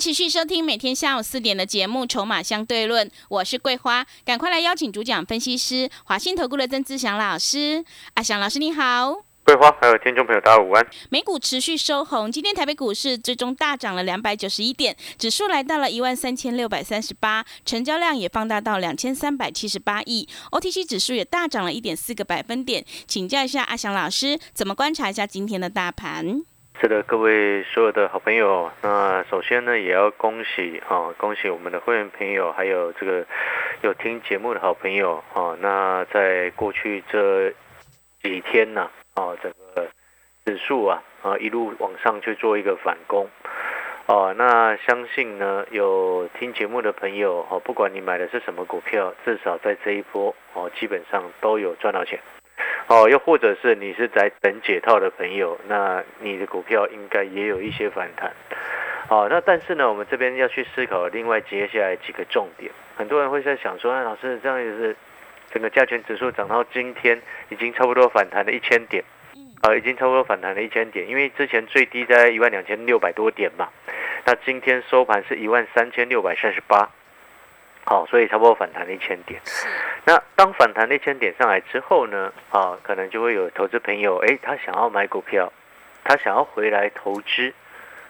持续收听每天下午四点的节目《筹码相对论》，我是桂花，赶快来邀请主讲分析师华信投顾的曾志祥老师。阿祥老师你好。桂花，还有听众朋友，大家午安。美股持续收红，今天台北股市最终大涨了两百九十一点，指数来到了一万三千六百三十八，成交量也放大到两千三百七十八亿，OTC 指数也大涨了一点四个百分点。请教一下阿祥老师，怎么观察一下今天的大盘？是的，各位所有的好朋友，那首先呢，也要恭喜啊，恭喜我们的会员朋友，还有这个有听节目的好朋友啊。那在过去这几天呢？哦，整个指数啊，啊一路往上去做一个反攻，哦，那相信呢，有听节目的朋友，哦，不管你买的是什么股票，至少在这一波，哦，基本上都有赚到钱，哦，又或者是你是在等解套的朋友，那你的股票应该也有一些反弹，哦，那但是呢，我们这边要去思考另外接下来几个重点，很多人会在想说，哎，老师这样也是。整个加权指数涨到今天已经差不多反弹了一千点，啊，已经差不多反弹了一千点，因为之前最低在一万两千六百多点嘛，那今天收盘是一万三千六百三十八，好，所以差不多反弹了一千点。那当反弹一千点上来之后呢，啊，可能就会有投资朋友，哎，他想要买股票，他想要回来投资，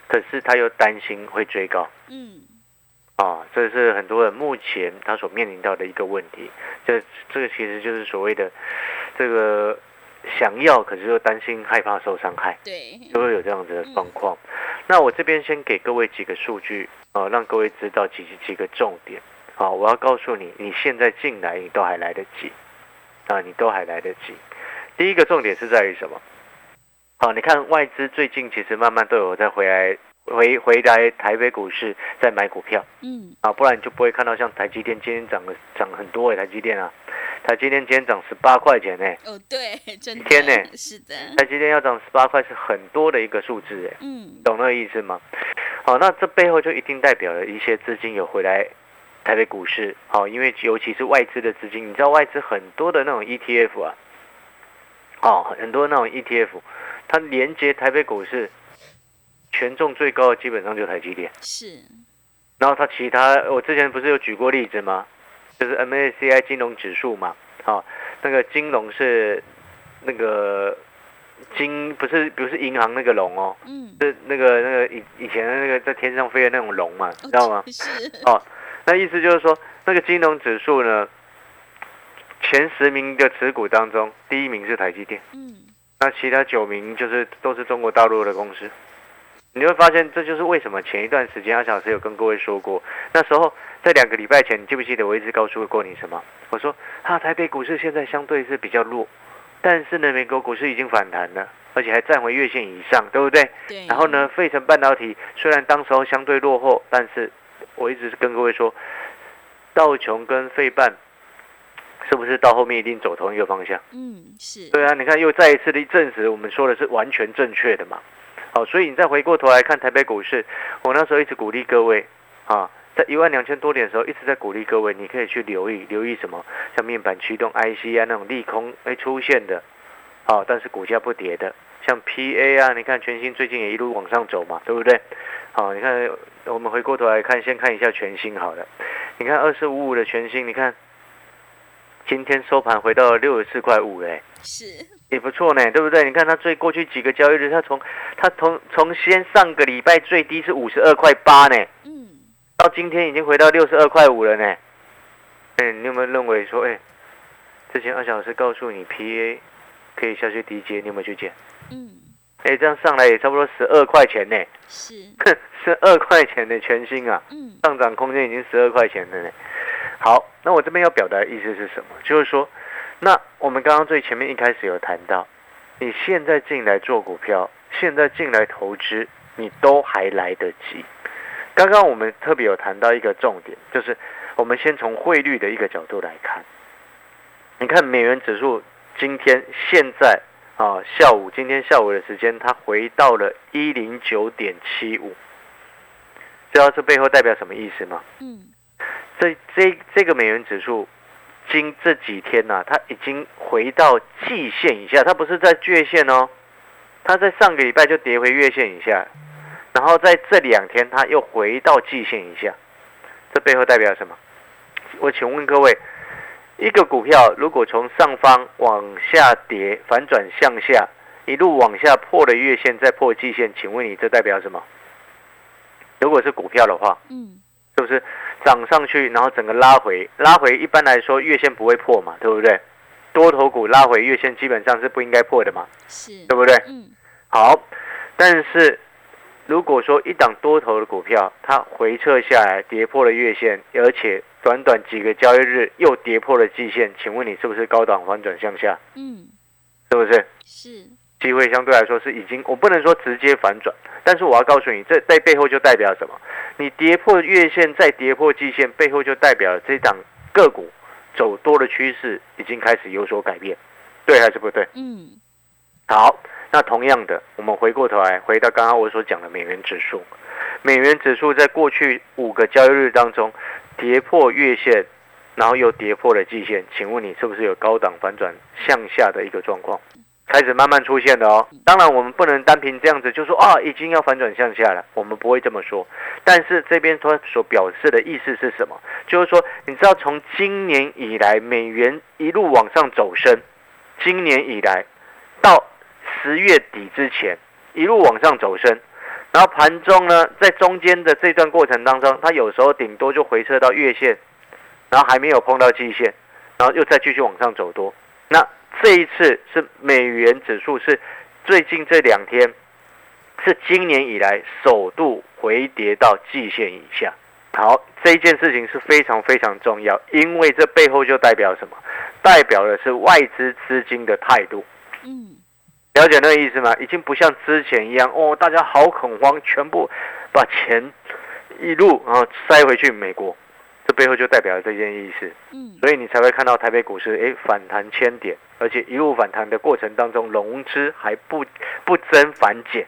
可是他又担心会追高，嗯。啊，这是很多人目前他所面临到的一个问题。这这个其实就是所谓的这个想要，可是又担心害怕受伤害，对，就会有这样子的状况。那我这边先给各位几个数据啊，让各位知道几几个重点。好，我要告诉你，你现在进来你都还来得及啊，你都还来得及。第一个重点是在于什么？好，你看外资最近其实慢慢都有在回来。回回来台北股市再买股票，嗯，啊，不然你就不会看到像台积电今天涨了涨很多哎，台积电啊，台积电今天涨十八块钱呢，哦对，真的天呢，是的，台积电要涨十八块是很多的一个数字哎，嗯，懂那个意思吗？好，那这背后就一定代表了一些资金有回来台北股市，好，因为尤其是外资的资金，你知道外资很多的那种 ETF 啊，哦，很多那种 ETF，它连接台北股市。权重最高的基本上就台积电是，然后它其他我之前不是有举过例子吗？就是 MACI 金融指数嘛，好，那个金融是那个金不是不是银行那个龙哦，嗯，是那个那个以以前的那个在天上飞的那种龙嘛，你知道吗？是，哦，那意思就是说那个金融指数呢，前十名的持股当中，第一名是台积电，嗯，那其他九名就是都是中国大陆的公司。你会发现，这就是为什么前一段时间阿小师有跟各位说过，那时候在两个礼拜前，你记不记得我一直告诉过你什么？我说，哈，台北股市现在相对是比较弱，但是呢，美国股市已经反弹了，而且还站回月线以上，对不对？对。然后呢，费城半导体虽然当时候相对落后，但是我一直是跟各位说，道琼跟费半是不是到后面一定走同一个方向？嗯，是。对啊，你看又再一次的证实，我们说的是完全正确的嘛。好，所以你再回过头来看台北股市，我那时候一直鼓励各位，啊，在一万两千多点的时候，一直在鼓励各位，你可以去留意留意什么，像面板驱动 IC 啊那种利空会出现的，好，但是股价不跌的，像 PA 啊，你看全新最近也一路往上走嘛，对不对？好，你看我们回过头来看，先看一下全新好了，你看二四五五的全新，你看今天收盘回到六十四块五哎，是。也不错呢，对不对？你看它最过去几个交易日，它从它从从先上个礼拜最低是五十二块八呢，嗯，到今天已经回到六十二块五了呢。哎，你有没有认为说，哎，之前二小时告诉你 PA 可以下去低阶，你有没有去捡？嗯，哎，这样上来也差不多十二块钱呢，是，十二块钱的全新啊，嗯，上涨空间已经十二块钱了呢。好，那我这边要表达的意思是什么？就是说。那我们刚刚最前面一开始有谈到，你现在进来做股票，现在进来投资，你都还来得及。刚刚我们特别有谈到一个重点，就是我们先从汇率的一个角度来看。你看美元指数今天现在啊下午今天下午的时间，它回到了一零九点七五，知道这背后代表什么意思吗？嗯，这这这个美元指数，今这几天呐、它已经回到季线以下，它不是在月线哦，它在上个礼拜就跌回月线以下，然后在这两天它又回到季线以下，这背后代表什么？我请问各位，一个股票如果从上方往下跌，反转向下，一路往下破了月线，再破季线，请问你这代表什么？如果是股票的话，嗯，是不是涨上去，然后整个拉回，拉回一般来说月线不会破嘛，对不对？多头股拉回月线基本上是不应该破的嘛，是，对不对？嗯，好，但是如果说一档多头的股票它回撤下来，跌破了月线，而且短短几个交易日又跌破了季线，请问你是不是高档反转向下？嗯，是不是？是，机会相对来说是已经，我不能说直接反转，但是我要告诉你，这在背后就代表什么？你跌破月线，再跌破季线，背后就代表这档个股走多的趋势已经开始有所改变，对还是不对？嗯，好，那同样的，我们回过头来，回到刚刚我所讲的美元指数，美元指数在过去五个交易日当中跌破月线，然后又跌破了季线，请问你是不是有高档反转向下的一个状况？开始慢慢出现的哦。当然，我们不能单凭这样子就说啊，已经要反转向下了，我们不会这么说。但是这边它所表示的意思是什么？就是说，你知道从今年以来，美元一路往上走升，今年以来到十月底之前一路往上走升，然后盘中呢，在中间的这段过程当中，它有时候顶多就回撤到月线，然后还没有碰到季线，然后又再继续往上走多。那这一次是美元指数是最近这两天是今年以来首度回跌到季线以下。好，这一件事情是非常非常重要，因为这背后就代表什么？代表的是外资资金的态度。嗯，了解那个意思吗？已经不像之前一样哦，大家好恐慌，全部把钱一路然后塞回去美国，这背后就代表了这件意思。嗯，所以你才会看到台北股市诶反弹千点，而且一路反弹的过程当中，融资还不不增反减。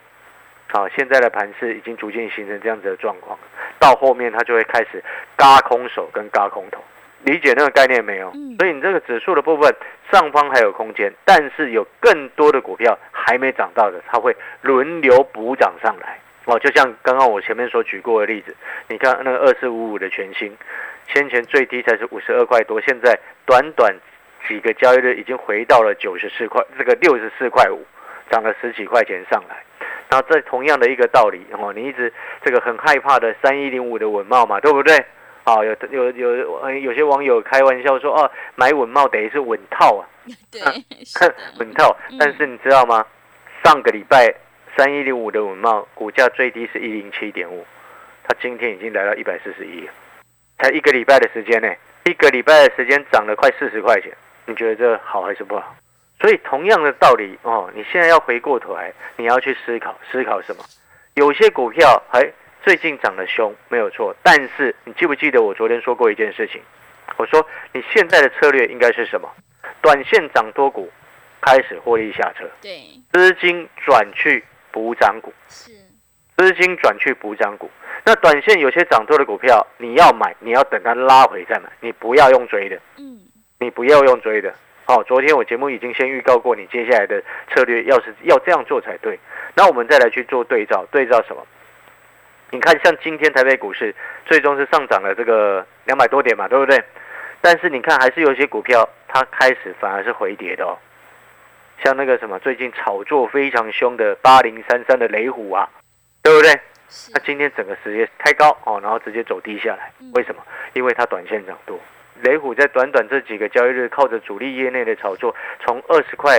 好，现在的盘势已经逐渐形成这样子的状况，到后面它就会开始嘎空手跟嘎空头，理解那个概念没有？嗯所以你这个指数的部分上方还有空间，但是有更多的股票还没涨到的，它会轮流补涨上来。哦，就像刚刚我前面所举过的例子，你看那个二四五五的全新，先前最低才是五十二块多，现在短短几个交易日已经回到了九十四块，这个六十四块五，涨了十几块钱上来。然后这同样的一个道理哦，你一直这个很害怕的三一零五的稳茂嘛，对不对？啊，有有有呃有些网友开玩笑说，哦，买稳茂等于是稳套啊，对，稳套嗯。但是你知道吗？上个礼拜三一零五的稳茂股价最低是一零七点五，它今天已经来到一百四十一了，才一个礼拜的时间呢，一个礼拜的时间涨了快四十块钱，你觉得这好还是不好？所以同样的道理哦，你现在要回过头来，你要去思考思考什么？有些股票哎最近涨得凶，没有错，但是你记不记得我昨天说过一件事情？我说你现在的策略应该是什么？短线涨多股，开始获利下车，对，资金转去补涨股，是，资金转去补涨股。那短线有些涨多的股票，你要买，你要等它拉回再买，你不要用追的。嗯，你不要用追的。哦，昨天我节目已经先预告过，你接下来的策略要是要这样做才对。那我们再来去做对照，对照什么？你看，像今天台北股市最终是上涨了这个两百多点嘛，对不对？但是你看，还是有些股票它开始反而是回跌的哦。像那个什么，最近炒作非常凶的八零三三的雷虎啊，对不对？是那，今天整个直接开高哦，然后直接走低下来嗯，为什么？因为它短线涨多。雷虎在短短这几个交易日，靠着主力业内的炒作，从二十块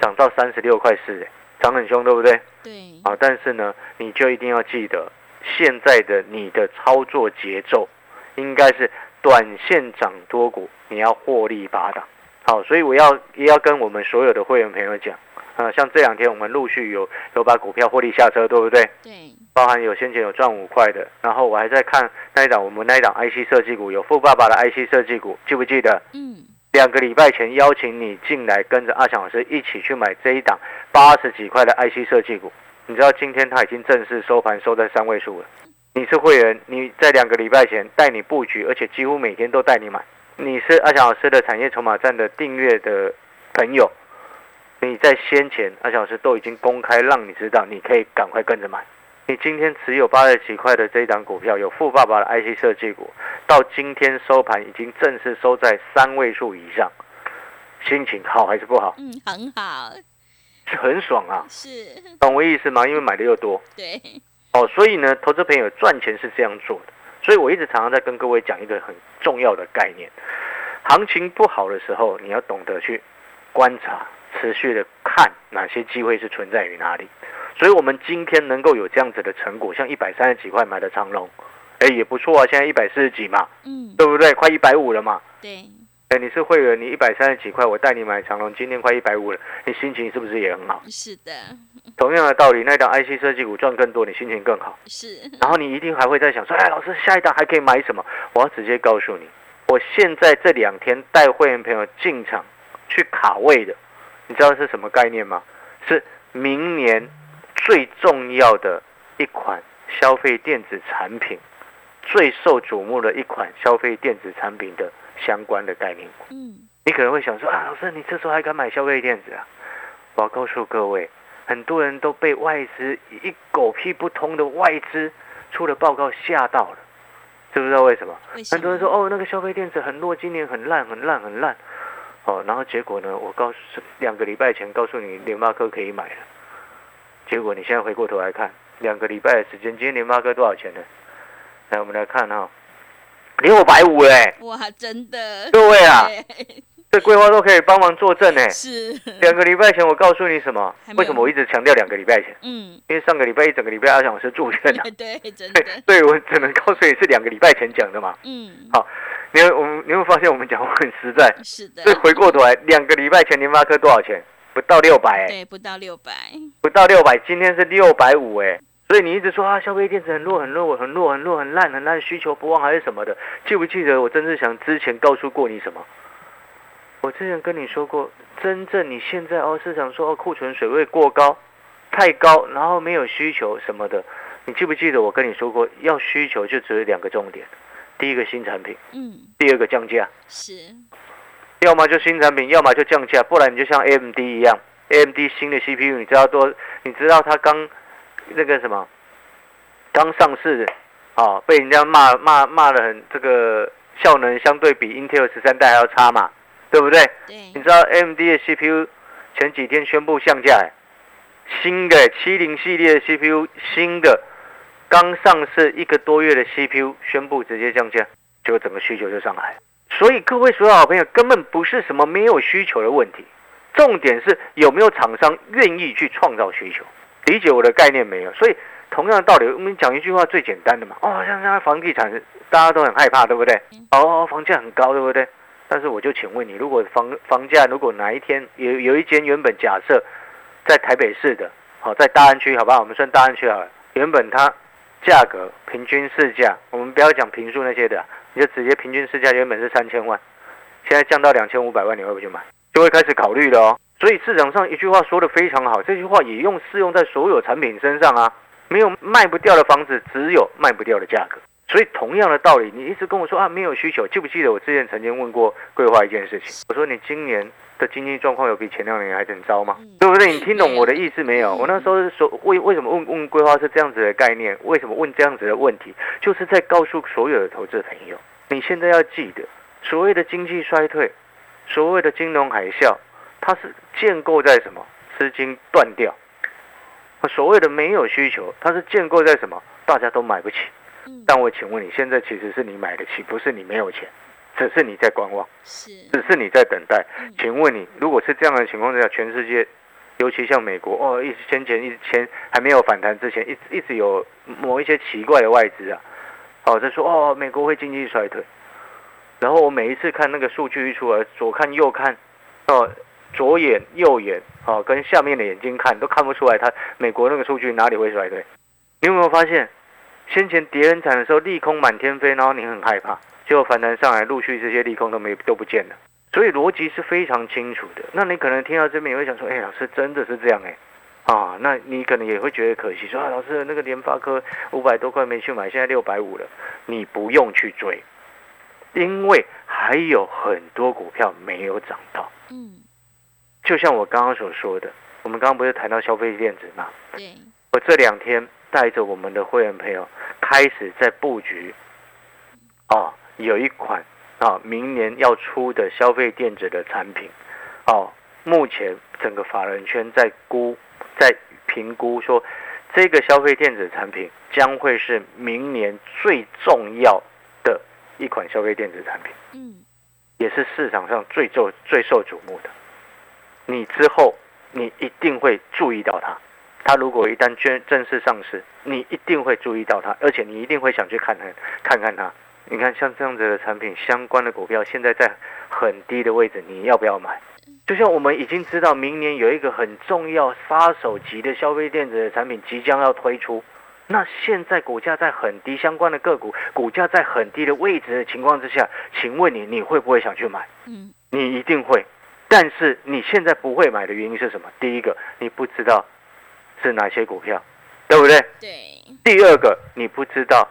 涨到三十六块四，哎，涨很凶，对不对？对，啊，但是呢，你就一定要记得，现在的你的操作节奏应该是短线涨多股，你要获利拔档。好，所以我要也要跟我们所有的会员朋友讲，啊，像这两天我们陆续有有把股票获利下车，对不对？对，包含有先前有赚五块的，然后我还在看那一档我们那一档 IC 设计股，有富爸爸的 IC 设计股，记不记得？嗯，两个礼拜前邀请你进来，跟着阿强老师一起去买这一档八十几块的 IC 设计股。你知道今天它已经正式收盘收在三位数了。你是会员，你在两个礼拜前带你布局，而且几乎每天都带你买。你是阿强老师的产业筹码站的订阅的朋友，你在先前阿强老师都已经公开让你知道，你可以赶快跟着买。你今天持有八十几块的这一档股票，有富爸爸的 IC 设计股，到今天收盘已经正式收在三位数以上，心情好还是不好？嗯，很好，很爽啊，是，懂我意思吗？因为买的又多对，哦，所以呢，投资朋友赚钱是这样做的。所以我一直常常在跟各位讲一个很重要的概念：行情不好的时候，你要懂得去观察，持续的看哪些机会是存在于哪里。所以，我们今天能够有这样子的成果，像一百三十几块买的长龙，哎，也不错啊。现在一百四十几嘛，嗯，对不对？快一百五了嘛。对，哎，你是会员，你一百三十几块，我带你买长隆，今天快一百五了，你心情是不是也很好？是的，同样的道理，那档 IC 设计股赚更多，你心情更好。是，然后你一定还会在想说，哎，老师下一档还可以买什么？我要直接告诉你，我现在这两天带会员朋友进场去卡位的，你知道是什么概念吗？是明年最重要的一款消费电子产品，最受瞩目的一款消费电子产品的相关的概念股。嗯，你可能会想说啊，老师，你这时候还敢买消费电子啊？我要告诉各位，很多人都被外资一狗屁不通的外资出的报告吓到了，知不知道为什么？为什么？很多人说哦，那个消费电子很弱，今年很烂，很烂，很烂。哦，然后结果呢？我告诉两个礼拜前告诉你联发科可以买了，结果你现在回过头来看，两个礼拜的时间，今天联发科多少钱呢？来，我们来看哈、六百五哎，哇，真的，各位啊，对。这桂花都可以帮忙作证哎。是，两个礼拜前我告诉你什么？为什么我一直强调两个礼拜前？嗯，因为上个礼拜一整个礼拜阿翔老师住院啊，对，真的，所以我只能告诉你是两个礼拜前讲的嘛。嗯，好你会我们你会发现我们讲话很实在，是的。所以，回过头来，两个礼拜前联发科多少钱？不到六百哎，对，不到六百，不到六百，今天是六百五哎。所以你一直说啊，消费电子很弱很弱很弱很弱很烂很烂，需求不旺还是什么的，记不记得我曾志祥之前告诉过你什么？我之前跟你说过，真正你现在哦，市场说哦库存水位过高，太高，然后没有需求什么的，你记不记得我跟你说过，要需求就只有两个重点，第一个新产品，嗯，第二个降价，是，要么就新产品，要么就降价，不然你就像 AMD 一样，AMD 新的 CPU 你知道多，你知道它刚那个什么刚上市啊，被人家骂骂骂的很，这个效能相对比 Intel 十三代还要差嘛，对不对？对你，知道 AMD 的 CPU 前几天宣布降价，哎新的七零系列的 CPU 新的刚上市一个多月的 CPU 宣布直接降价，结果整个需求就上来了。所以各位所有好朋友根本不是什么没有需求的问题，重点是有没有厂商愿意去创造需求。理解我的概念没有？所以同样的道理，我们讲一句话最简单的嘛。哦，像现在房地产大家都很害怕，对不对？哦，房价很高，对不对？但是我就请问你，如果房房价如果哪一天有有一间原本假设在台北市的，好、在大安区，好不好？我们算大安区好了，原本它价格平均市价，我们不要讲平数那些的啊，你就直接平均市价原本是三千万，现在降到两千五百万，你会不会去买？就会开始考虑了哦。所以市场上一句话说的非常好，这句话也用适用在所有产品身上啊。没有卖不掉的房子，只有卖不掉的价格。所以同样的道理，你一直跟我说啊没有需求，记不记得我之前曾经问过桂花一件事情？我说你今年的经济状况有比前两年还更糟吗？嗯对不对？你听懂我的意思没有？我那时候是说为为什么问问桂花是这样子的概念？为什么问这样子的问题？就是在告诉所有的投资朋友，你现在要记得，所谓的经济衰退，所谓的金融海啸，它是建构在什么？资金断掉。所谓的没有需求，它是建构在什么？大家都买不起。嗯，但我请问你，现在其实是你买得起，不是你没有钱，只是你在观望，是，只是你在等待。嗯请问你，如果是这样的情况之下，全世界，尤其像美国，哦，一直先前一直前还没有反弹之前，一直一直有某一些奇怪的外资啊，哦，在说哦，美国会经济衰退。然后我每一次看那个数据一出来，左看右看，哦，左眼右眼，哦，跟下面的眼睛看都看不出来，它美国那个数据哪里会衰退。你有没有发现，先前跌很惨的时候，利空满天飞，然后你很害怕，结果反弹上来，陆续这些利空都没都不见了。所以逻辑是非常清楚的。那你可能听到这边也会想说，哎，老师真的是这样哎？啊，那你可能也会觉得可惜，说啊，老师那个联发科五百多块没去买，现在六百五了，你不用去追，因为还有很多股票没有涨到。嗯，就像我刚刚所说的，我们刚刚不是谈到消费电子吗？对，我这两天带着我们的会员朋友开始在布局，哦，有一款。啊，明年要出的消费电子的产品，哦，目前整个法人圈在估，在评估说，这个消费电子产品将会是明年最重要的一款消费电子产品，嗯，也是市场上最受最受瞩目的。你之后你一定会注意到它，它如果一旦正正式上市，你一定会注意到它，而且你一定会想去看看看看它。你看，像这样子的产品相关的股票，现在在很低的位置，你要不要买？就像我们已经知道，明年有一个很重要杀手级的消费电子的产品即将要推出，那现在股价在很低，相关的个股股价在很低的位置的情况之下，请问你，你会不会想去买？嗯，你一定会。但是你现在不会买的原因是什么？第一个，你不知道是哪些股票，对不对？对。第二个，你不知道。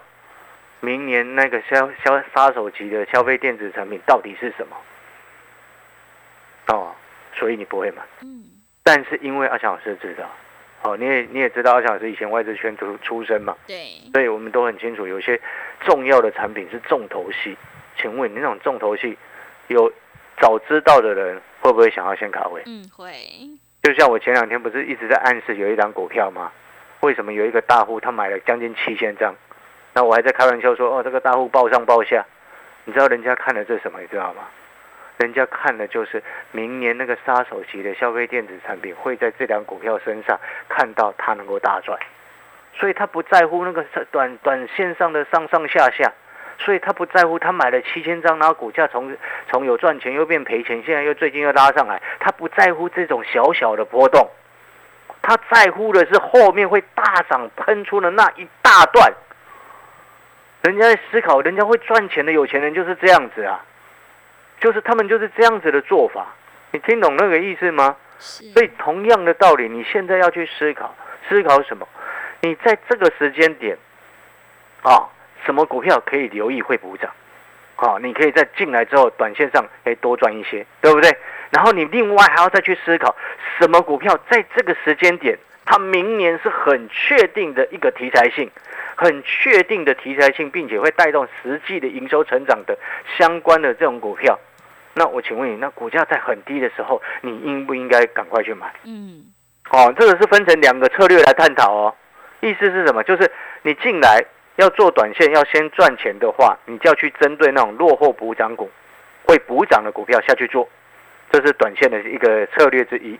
明年那个消消杀手级的消费电子产品到底是什么？哦，所以你不会买。嗯。但是因为阿强老师知道，哦，你也你也知道阿强老师以前外资圈出出身嘛。对。所以我们都很清楚，有些重要的产品是重头戏。请问你那种重头戏，有早知道的人会不会想要先卡位？嗯，会。就像我前两天不是一直在暗示有一张股票吗？为什么有一个大户他买了将近七千张？那我还在开玩笑说，哦，这个大户报上报下，你知道人家看的是什么？你知道吗？人家看的就是明年那个杀手级的消费电子产品会在这两股票身上看到它能够大赚，所以他不在乎那个短短线上的上上下下，所以他不在乎他买了七千张，然后股价从从有赚钱又变赔钱，现在又最近又拉上来，他不在乎这种小小的波动，他在乎的是后面会大涨喷出的那一大段。人家在思考，人家会赚钱的有钱人就是这样子啊，就是他们就是这样子的做法。你听懂那个意思吗？所以同样的道理，你现在要去思考，思考什么？你在这个时间点，啊，什么股票可以留意会补涨？好，你可以在进来之后，短线上可以多赚一些，对不对？然后你另外还要再去思考，什么股票在这个时间点，它明年是很确定的一个题材性。很确定的题材性，并且会带动实际的营收成长的相关的这种股票，那我请问你，那股价在很低的时候，你应不应该赶快去买？嗯，哦，这个是分成两个策略来探讨哦。意思是什么？就是你进来要做短线，要先赚钱的话，你就要去针对那种落后补涨股、会补涨的股票下去做，这是短线的一个策略之一。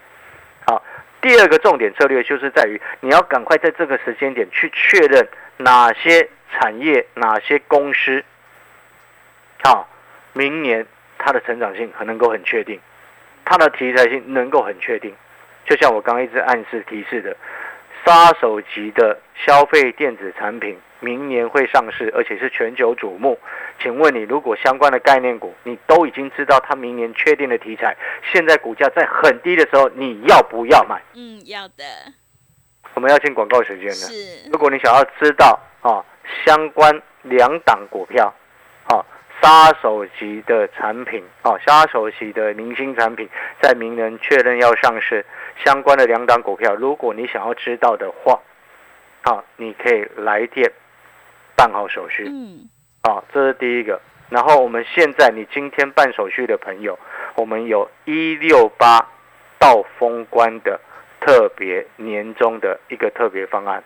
好，第二个重点策略就是在于你要赶快在这个时间点去确认。哪些产业、哪些公司，好，明年它的成长性很能够很确定，它的题材性能够很确定，就像我刚刚一直暗示提示的，杀手级的消费电子产品明年会上市，而且是全球瞩目。请问你，如果相关的概念股你都已经知道它明年确定的题材，现在股价在很低的时候，你要不要买？嗯，要的。我们要进广告时间了。是，如果你想要知道啊，相关两档股票，啊，杀手级的产品，啊，杀手级的明星产品，在明年确认要上市，相关的两档股票，如果你想要知道的话，啊，你可以来电办好手续。嗯，啊，这是第一个。然后我们现在，你今天办手续的朋友，我们有一六八到封关的。特别年终的一个特别方案，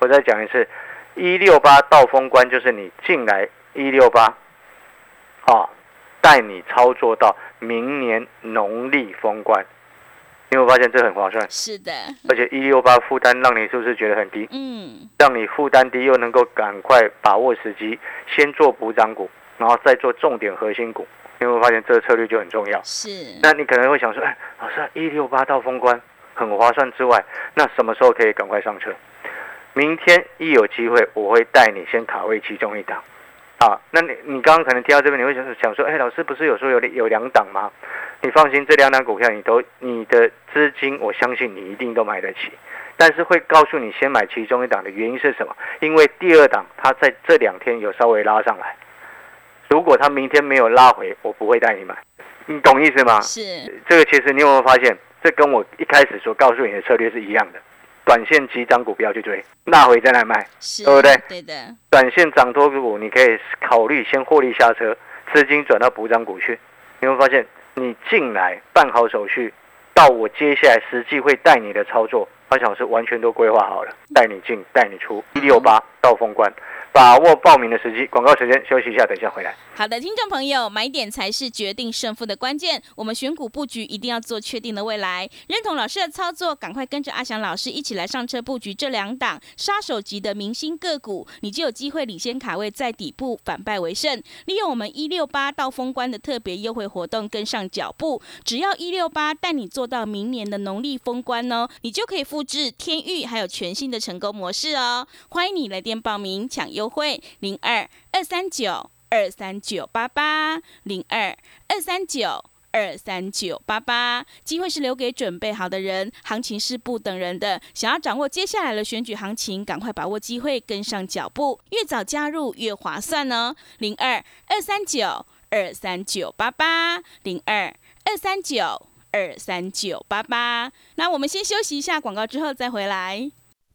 我再讲一次，一六八到封关就是你进来一六八，啊，带你操作到明年农历封关，你有发现这很划算？是的，而且一六八负担让你是不是觉得很低？嗯，让你负担低又能够赶快把握时机，先做补涨股，然后再做重点核心股，你有没有发现这个策略就很重要？是，那你可能会想说，哎，老师一六八到封关。很划算之外，那什么时候可以赶快上车？明天一有机会，我会带你先卡位其中一档。啊，那你你刚刚可能听到这边，你会想想说，哎，老师不是有说有有两档吗？你放心，这两档股票你都你的资金，我相信你一定都买得起。但是会告诉你先买其中一档的原因是什么？因为第二档它在这两天有稍微拉上来，如果它明天没有拉回，我不会带你买。你懂意思吗？是。这个其实你有没有发现，这跟我一开始所告诉你的策略是一样的。短线几张股票去追，那回再来卖，对不对？对的。短线涨多股，你可以考虑先获利下车，资金转到补涨股去。你会发现，你进来办好手续，到我接下来实际会带你的操作，阿小是完全都规划好了，带你进，带你出，一六八到封关。把握报名的时机，广告时间休息一下，等一下回来。好的，听众朋友，买点才是决定胜负的关键。我们选股布局一定要做确定的未来，认同老师的操作，赶快跟着阿翔老师一起来上车布局这两档杀手级的明星个股，你就有机会领先卡位在底部，反败为胜。利用我们一六八到封关的特别优惠活动，跟上脚步，只要一六八带你做到明年的农历封关哦，你就可以复制天域还有全新的成功模式哦。欢迎你来电报名抢优。优惠零二二三九二三九八八零二二三九二三九八八，机会是留给准备好的人，行情是不等人的。想要掌握接下来的选举行情，赶快把握机会，跟上脚步，越早加入越划算哦。零二二三九二三九八八零二二三九二三九八八。那我们先休息一下广告，之后再回来。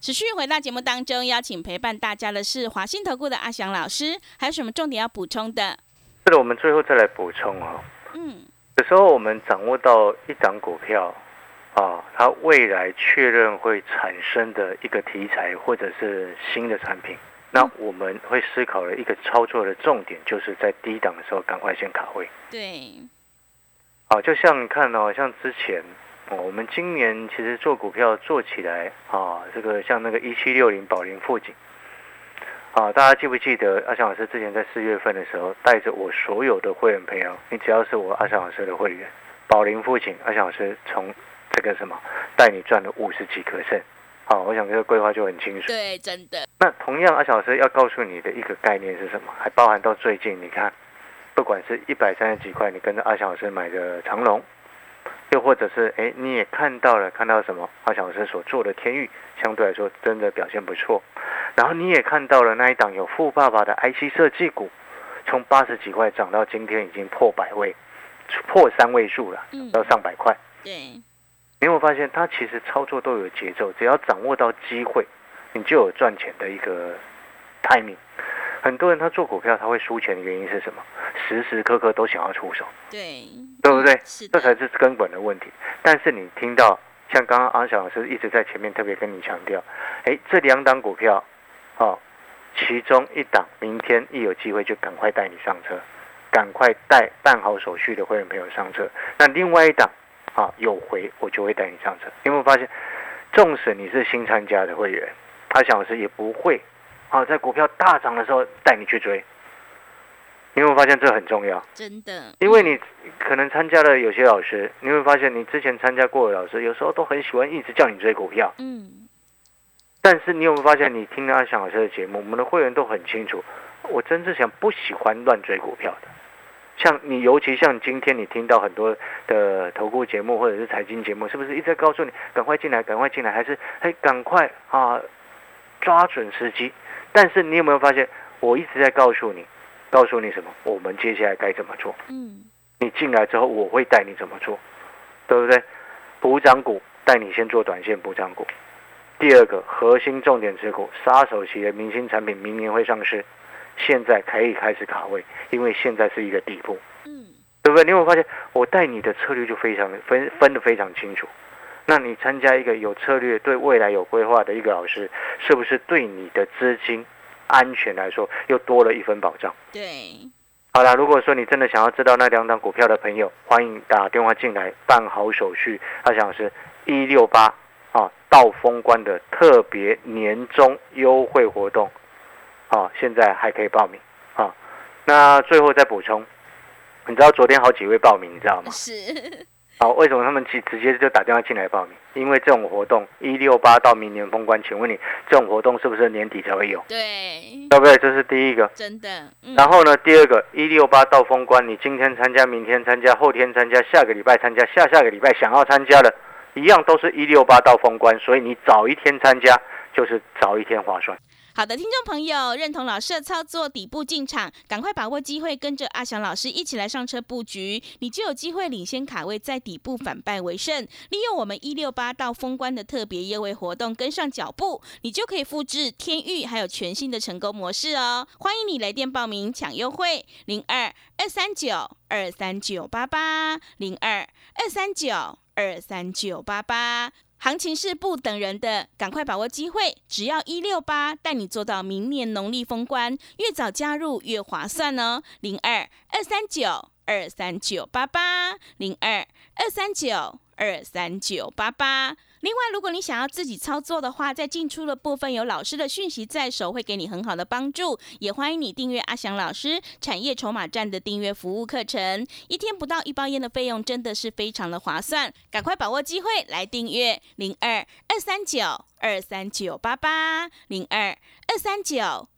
持续回到节目当中，邀请陪伴大家的是华信投顾的阿翔老师，还有什么重点要补充的？是的，我们最后再来补充哦。嗯，有时候我们掌握到一档股票啊，它未来确认会产生的一个题材或者是新的产品，那我们会思考的一个操作的重点，就是在低档的时候赶快先卡位。对。啊，就像你看哦，像之前。哦，我们今年其实做股票做起来啊，这个像那个一七六零宝林富锦，啊，大家记不记得阿翔老师之前在四月份的时候，带着我所有的会员朋友，你只要是我阿翔老师的会员，宝林富锦，阿翔老师从这个什么带你赚了五十几个胜，好，我想这个规划就很清楚。对，真的。那同样，阿翔老师要告诉你的一个概念是什么？还包含到最近，你看，不管是一百三十几块，你跟着阿翔老师买的长隆。又或者是哎，你也看到了，看到什么？阿翔老师所做的天域，相对来说真的表现不错。然后你也看到了那一档有富爸爸的 IC 设计股，从八十几块涨到今天已经破百位，破三位数了，到上百块。对，你有没有发现，他其实操作都有节奏，只要掌握到机会，你就有赚钱的一个 timing。很多人他做股票他会输钱的原因是什么？时时刻刻都想要出手，对，对不对？是，这才是根本的问题。但是你听到像刚刚阿翔老师一直在前面特别跟你强调，哎，这两档股票，哦，其中一档明天一有机会就赶快带你上车，赶快带办好手续的会员朋友上车。那另外一档啊有回我就会带你上车。有没有发现，纵使你是新参加的会员，阿翔老师也不会。啊，在股票大涨的时候带你去追，你会发现这很重要，真的。因为你可能参加了有些老师，你会发现你之前参加过的老师，有时候都很喜欢一直叫你追股票。嗯。但是你有没有发现，你听阿翔老师的节目，我们的会员都很清楚，我真正想不喜欢乱追股票的。像你，尤其像今天你听到很多的投顾节目或者是财经节目，是不是一直在告诉你赶快进来，赶快进来，还是哎赶快啊抓准时机？但是你有没有发现，我一直在告诉你，告诉你什么？我们接下来该怎么做？嗯，你进来之后，我会带你怎么做，对不对？补涨股带你先做短线补涨股。第二个核心重点持股，杀手企业明星产品明年会上市，现在可以开始卡位，因为现在是一个底部。嗯，对不对？你有没有发现，我带你的策略就非常分分的非常清楚。那你参加一个有策略、对未来有规划的一个老师，是不是对你的资金安全来说又多了一份保障？对，好啦，如果说你真的想要知道那两档股票的朋友，欢迎打电话进来办好手续。他想是一六八啊，到封关的特别年终优惠活动，啊，现在还可以报名啊。那最后再补充，你知道昨天好几位报名，你知道吗？是，好，为什么他们直直接就打电话进来报名？因为这种活动一六八到明年封关，请问你这种活动是不是年底才会有？对，对不对？这是第一个。真的，嗯，然后呢，第二个一六八到封关，你今天参加，明天参加，后天参加，下个礼拜参加，下下个礼拜想要参加的，一样都是一六八到封关，所以你早一天参加就是早一天划算。好的，听众朋友，认同老师的操作，底部进场，赶快把握机会，跟着阿翔老师一起来上车布局，你就有机会领先卡位，在底部反败为胜。利用我们一六八到封关的特别优惠活动，跟上脚步，你就可以复制天域还有全新的成功模式哦。欢迎你来电报名抢优惠，零二二三九二三九八八零二二三九二三九八八。行情是不等人的，赶快把握机会！只要一六八，带你做到明年农历封关，越早加入越划算哦。零二二三九二三九八八，零二二三九二三九八八。另外，如果你想要自己操作的话，在进出的部分有老师的讯息在手，会给你很好的帮助。也欢迎你订阅阿翔老师产业筹码站的订阅服务课程，一天不到一包烟的费用，真的是非常的划算。赶快把握机会来订阅零二二三九二三九八八零二二三九